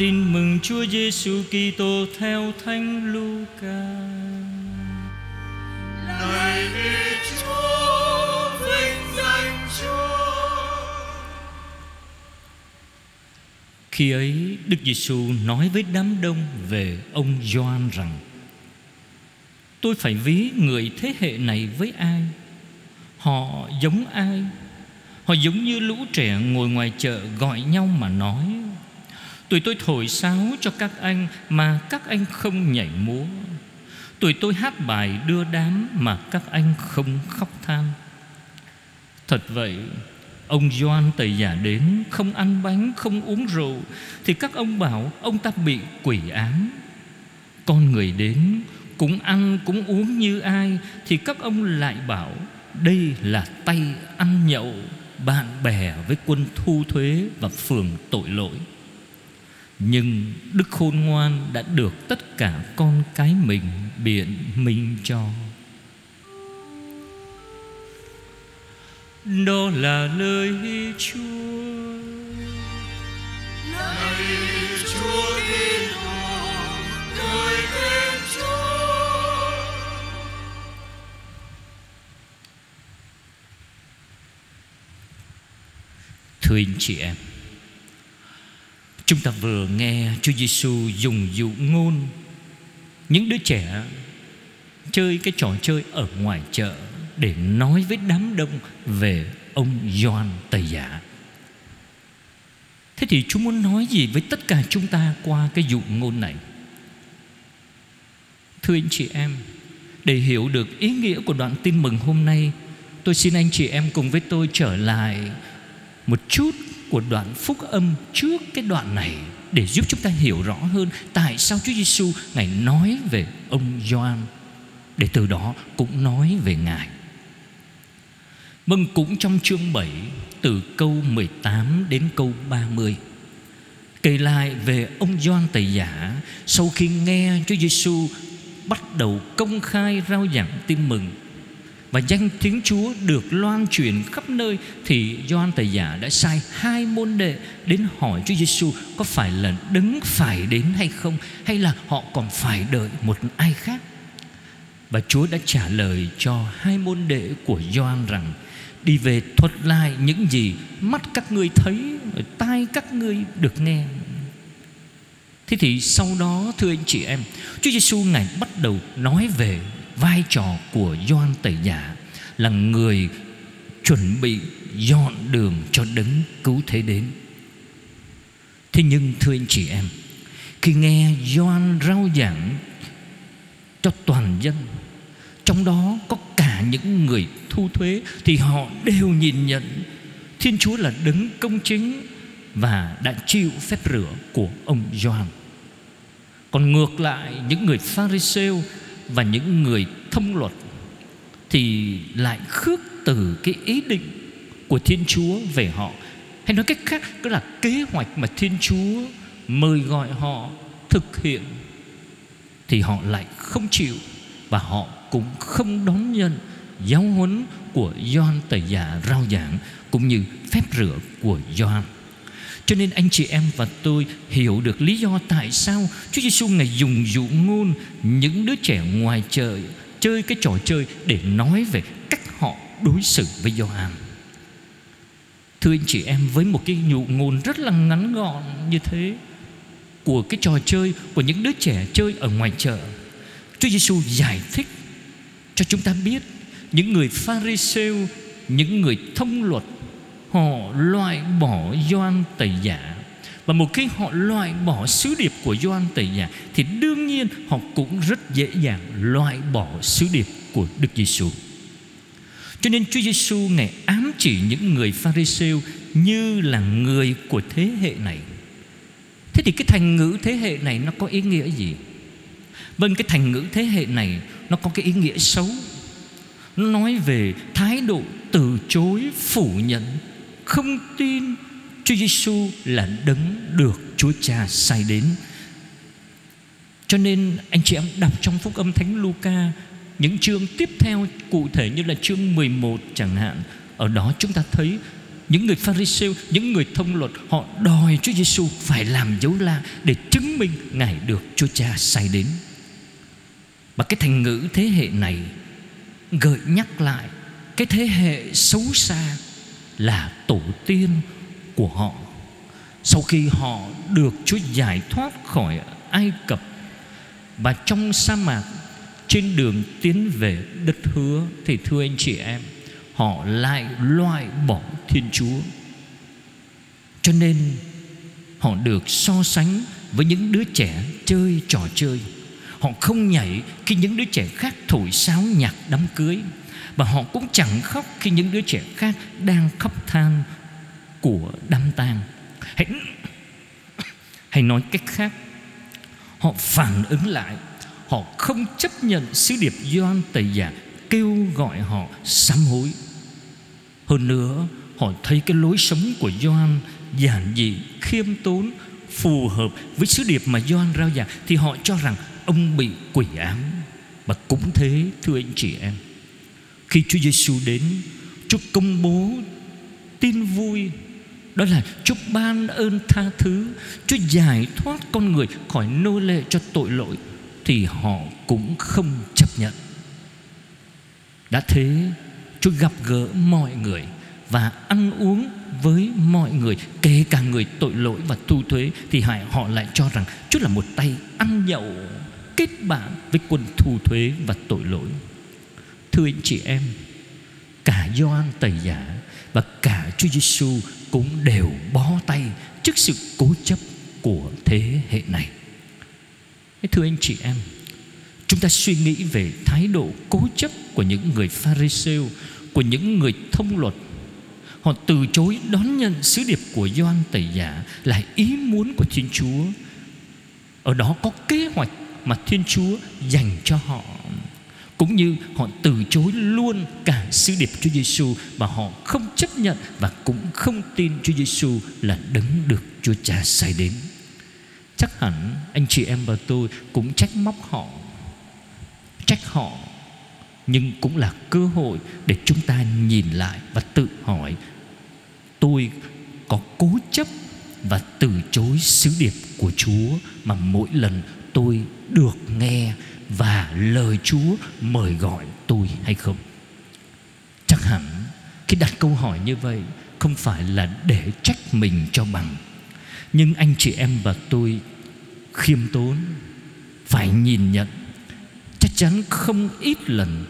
Tin mừng Chúa Giêsu Kitô theo Thánh Luca. Lạy Đức Chúa, vinh danh Chúa. Khi ấy, Đức Giêsu nói với đám đông về ông Gioan rằng: Tôi phải ví người thế hệ này với ai? Họ giống ai? Họ giống như lũ trẻ ngồi ngoài chợ gọi nhau mà nói Tụi tôi thổi sáo cho các anh Mà các anh không nhảy múa. Tụi tôi hát bài đưa đám Mà các anh không khóc than. Thật vậy Ông Doan tẩy giả đến Không ăn bánh, không uống rượu Thì các ông bảo ông ta bị quỷ ám. Con người đến Cũng ăn cũng uống như ai Thì các ông lại bảo Đây là tay ăn nhậu Bạn bè với quân thu thuế Và phường tội lỗi nhưng Đức Khôn Ngoan đã được tất cả con cái mình biện minh cho Đó là lời Chúa Lạy Chúa Thiên Chúa. Thưa anh chị em Chúng ta vừa nghe Chúa Giêsu dùng dụ ngôn. Những đứa trẻ Chơi cái trò chơi ở ngoài chợ Để nói với đám đông Về ông Gioan Tây Giả. Thế thì Chúa muốn nói gì với tất cả chúng ta Qua cái dụ ngôn này? Thưa anh chị em, Để hiểu được ý nghĩa của đoạn tin mừng hôm nay, Tôi xin anh chị em cùng với tôi trở lại một chút của đoạn phúc âm trước cái đoạn này để giúp chúng ta hiểu rõ hơn tại sao Chúa Giêsu ngài nói về ông Gioan để từ đó cũng nói về ngài. Vâng cũng trong chương 7 từ câu 18 đến câu 30 kể lại về ông Gioan Tẩy Giả, sau khi nghe Chúa Giêsu bắt đầu công khai rao giảng tin mừng và danh tiếng Chúa được loan truyền khắp nơi thì Gioan Tẩy Giả đã sai hai môn đệ đến hỏi Chúa Giêsu có phải là đứng phải đến hay không hay là họ còn phải đợi một ai khác. Và Chúa đã trả lời cho hai môn đệ của Gioan rằng đi về thuật lại những gì mắt các ngươi thấy, tai các ngươi được nghe. Thế thì sau đó thưa anh chị em, Chúa Giêsu ngài bắt đầu nói về vai trò của Gioan Tẩy Giả là người chuẩn bị dọn đường cho đấng cứu thế đến. Thế nhưng thưa anh chị em, khi nghe Gioan rao giảng cho toàn dân, trong đó có cả những người thu thuế thì họ đều nhìn nhận Thiên Chúa là đấng công chính và đã chịu phép rửa của ông Gioan. Còn ngược lại những người Pharisêu và những người thông luật thì lại khước từ cái ý định của Thiên Chúa về họ hay nói cách khác, đó là kế hoạch mà Thiên Chúa mời gọi họ thực hiện thì họ lại không chịu và họ cũng không đón nhận giáo huấn của Gioan Tẩy Giả rao giảng cũng như phép rửa của Gioan. Cho nên anh chị em và tôi hiểu được lý do tại sao Chúa Giêsu ngài dùng dụ ngôn những đứa trẻ ngoài trời chơi cái trò chơi để nói về cách họ đối xử với Gioan. Thưa anh chị em với một cái dụ ngôn rất là ngắn gọn như thế của cái trò chơi của những đứa trẻ chơi ở ngoài chợ, Chúa Giêsu giải thích cho chúng ta biết những người Pharisêu, những người thông luật họ loại bỏ doan Tẩy Giả và một khi họ loại bỏ sứ điệp của doan Tẩy Giả, thì đương nhiên họ cũng rất dễ dàng loại bỏ sứ điệp của Đức Giêsu. Cho nên Chúa Giêsu ngài ám chỉ những người Pharisêu như là người của thế hệ này. Thế thì cái thành ngữ thế hệ này nó có ý nghĩa gì? Vâng cái thành ngữ thế hệ này, nó có cái ý nghĩa xấu. Nó nói về thái độ từ chối, phủ nhận không tin Chúa Giêsu là đấng được Chúa Cha sai đến. Cho nên anh chị em đọc trong phúc âm Thánh Luca những chương tiếp theo cụ thể như là chương 11 chẳng hạn, ở đó chúng ta thấy những người Pharisêu, những người thông luật họ đòi Chúa Giêsu phải làm dấu la để chứng minh Ngài được Chúa Cha sai đến. Và cái thành ngữ thế hệ này gợi nhắc lại cái thế hệ xấu xa là tổ tiên của họ. Sau khi họ được Chúa giải thoát khỏi Ai Cập và trong sa mạc trên đường tiến về đất hứa, thì thưa anh chị em, họ lại loại bỏ Thiên Chúa. Cho nên họ được so sánh với những đứa trẻ chơi trò chơi. Họ không nhảy khi những đứa trẻ khác thổi sáo nhạc đám cưới. Và họ cũng chẳng khóc khi những đứa trẻ khác đang khóc than của đám tang. Hãy, hãy nói cách khác. Họ phản ứng lại. Họ không chấp nhận sứ điệp Gioan Tây Giả kêu gọi họ sám hối. Hơn nữa họ thấy cái lối sống của Gioan giản dị, khiêm tốn phù hợp với sứ điệp mà Gioan rao giảng, thì họ cho rằng ông bị quỷ ám. Và cũng thế, thưa anh chị em, khi Chúa Giêsu đến, Chúa công bố tin vui, đó là Chúa ban ơn tha thứ, Chúa giải thoát con người khỏi nô lệ cho tội lỗi, Thì họ cũng không chấp nhận. Đã thế, Chúa gặp gỡ mọi người Và ăn uống với mọi người, Kể cả người tội lỗi và thu thuế, Thì họ lại cho rằng Chúa là một tay ăn nhậu kết bạn với quân thu thuế và tội lỗi. Thưa anh chị em, cả Gioan tẩy giả và cả Chúa Giêsu cũng đều bó tay trước sự cố chấp của thế hệ này. Thưa anh chị em, chúng ta suy nghĩ về thái độ cố chấp của những người pharisêu, của những người thông luật họ từ chối đón nhận sứ điệp của Gioan tẩy giả là ý muốn của Thiên Chúa ở đó có kế hoạch mà Thiên Chúa dành cho họ cũng như họ từ chối luôn cả sứ điệp Chúa Giêsu và họ không chấp nhận và cũng không tin Chúa Giêsu là đấng được Chúa Cha sai đến. Chắc hẳn anh chị em và tôi cũng trách móc họ, trách họ nhưng cũng là cơ hội để chúng ta nhìn lại và tự hỏi tôi có cố chấp và từ chối sứ điệp của Chúa mà mỗi lần tôi được nghe và lời Chúa mời gọi tôi hay không? Chắc hẳn khi đặt câu hỏi như vậy không phải là để trách mình cho bằng nhưng anh chị em và tôi khiêm tốn, phải nhìn nhận, chắc chắn không ít lần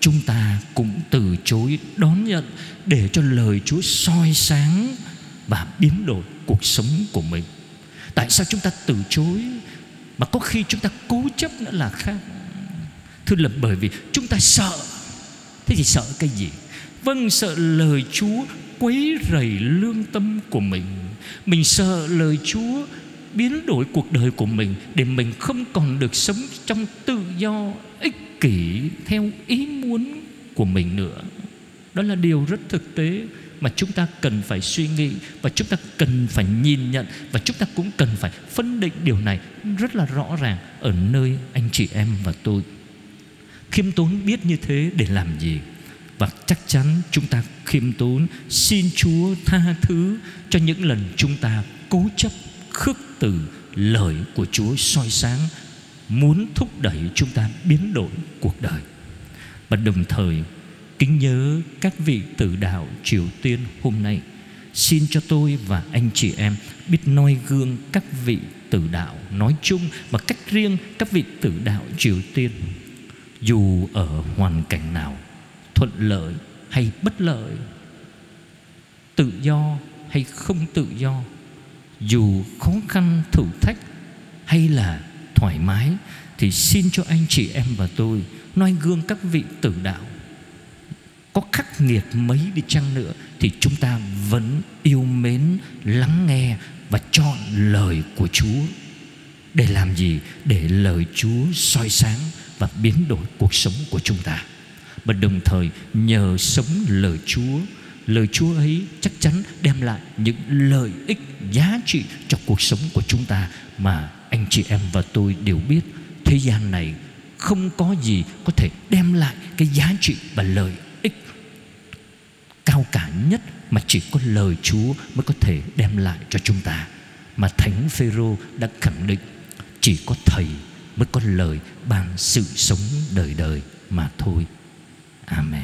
chúng ta cũng từ chối đón nhận để cho lời Chúa soi sáng và biến đổi cuộc sống của mình. Tại sao chúng ta từ chối? Mà có khi chúng ta cố chấp nữa là khác. Thưa là bởi vì chúng ta sợ. Thế thì sợ cái gì? Vâng sợ lời Chúa quấy rầy lương tâm của mình. Mình sợ lời Chúa biến đổi cuộc đời của mình Để mình không còn được sống trong tự do ích kỷ Theo ý muốn của mình nữa. Đó là điều rất thực tế mà chúng ta cần phải suy nghĩ và chúng ta cần phải nhìn nhận và chúng ta cũng cần phải phân định điều này rất là rõ ràng ở nơi anh chị em và tôi. Khiêm tốn biết như thế để làm gì? Và chắc chắn chúng ta khiêm tốn xin Chúa tha thứ cho những lần chúng ta cố chấp khước từ lời của Chúa soi sáng muốn thúc đẩy chúng ta biến đổi cuộc đời. Và đồng thời, Kính nhớ các vị tử đạo Triều Tiên hôm nay, Xin cho tôi và anh chị em biết noi gương các vị tử đạo nói chung Và cách riêng các vị tử đạo Triều Tiên. Dù ở hoàn cảnh nào, Thuận lợi hay bất lợi, Tự do hay không tự do, Dù khó khăn thử thách hay là thoải mái Thì xin cho anh chị em và tôi noi gương các vị tử đạo. Có khắc nghiệt mấy đi chăng nữa thì chúng ta vẫn yêu mến, lắng nghe và chọn lời của Chúa. Để làm gì? Để lời Chúa soi sáng và biến đổi cuộc sống của chúng ta. Và đồng thời nhờ sống lời Chúa lời Chúa ấy chắc chắn đem lại những lợi ích giá trị cho cuộc sống của chúng ta mà anh chị em và tôi đều biết, thế gian này không có gì có thể đem lại cái giá trị và lợi ích cao cả nhất mà chỉ có lời Chúa mới có thể đem lại cho chúng ta mà thánh Phêrô đã khẳng định, chỉ có thầy mới có lời ban sự sống đời đời mà thôi. Amen.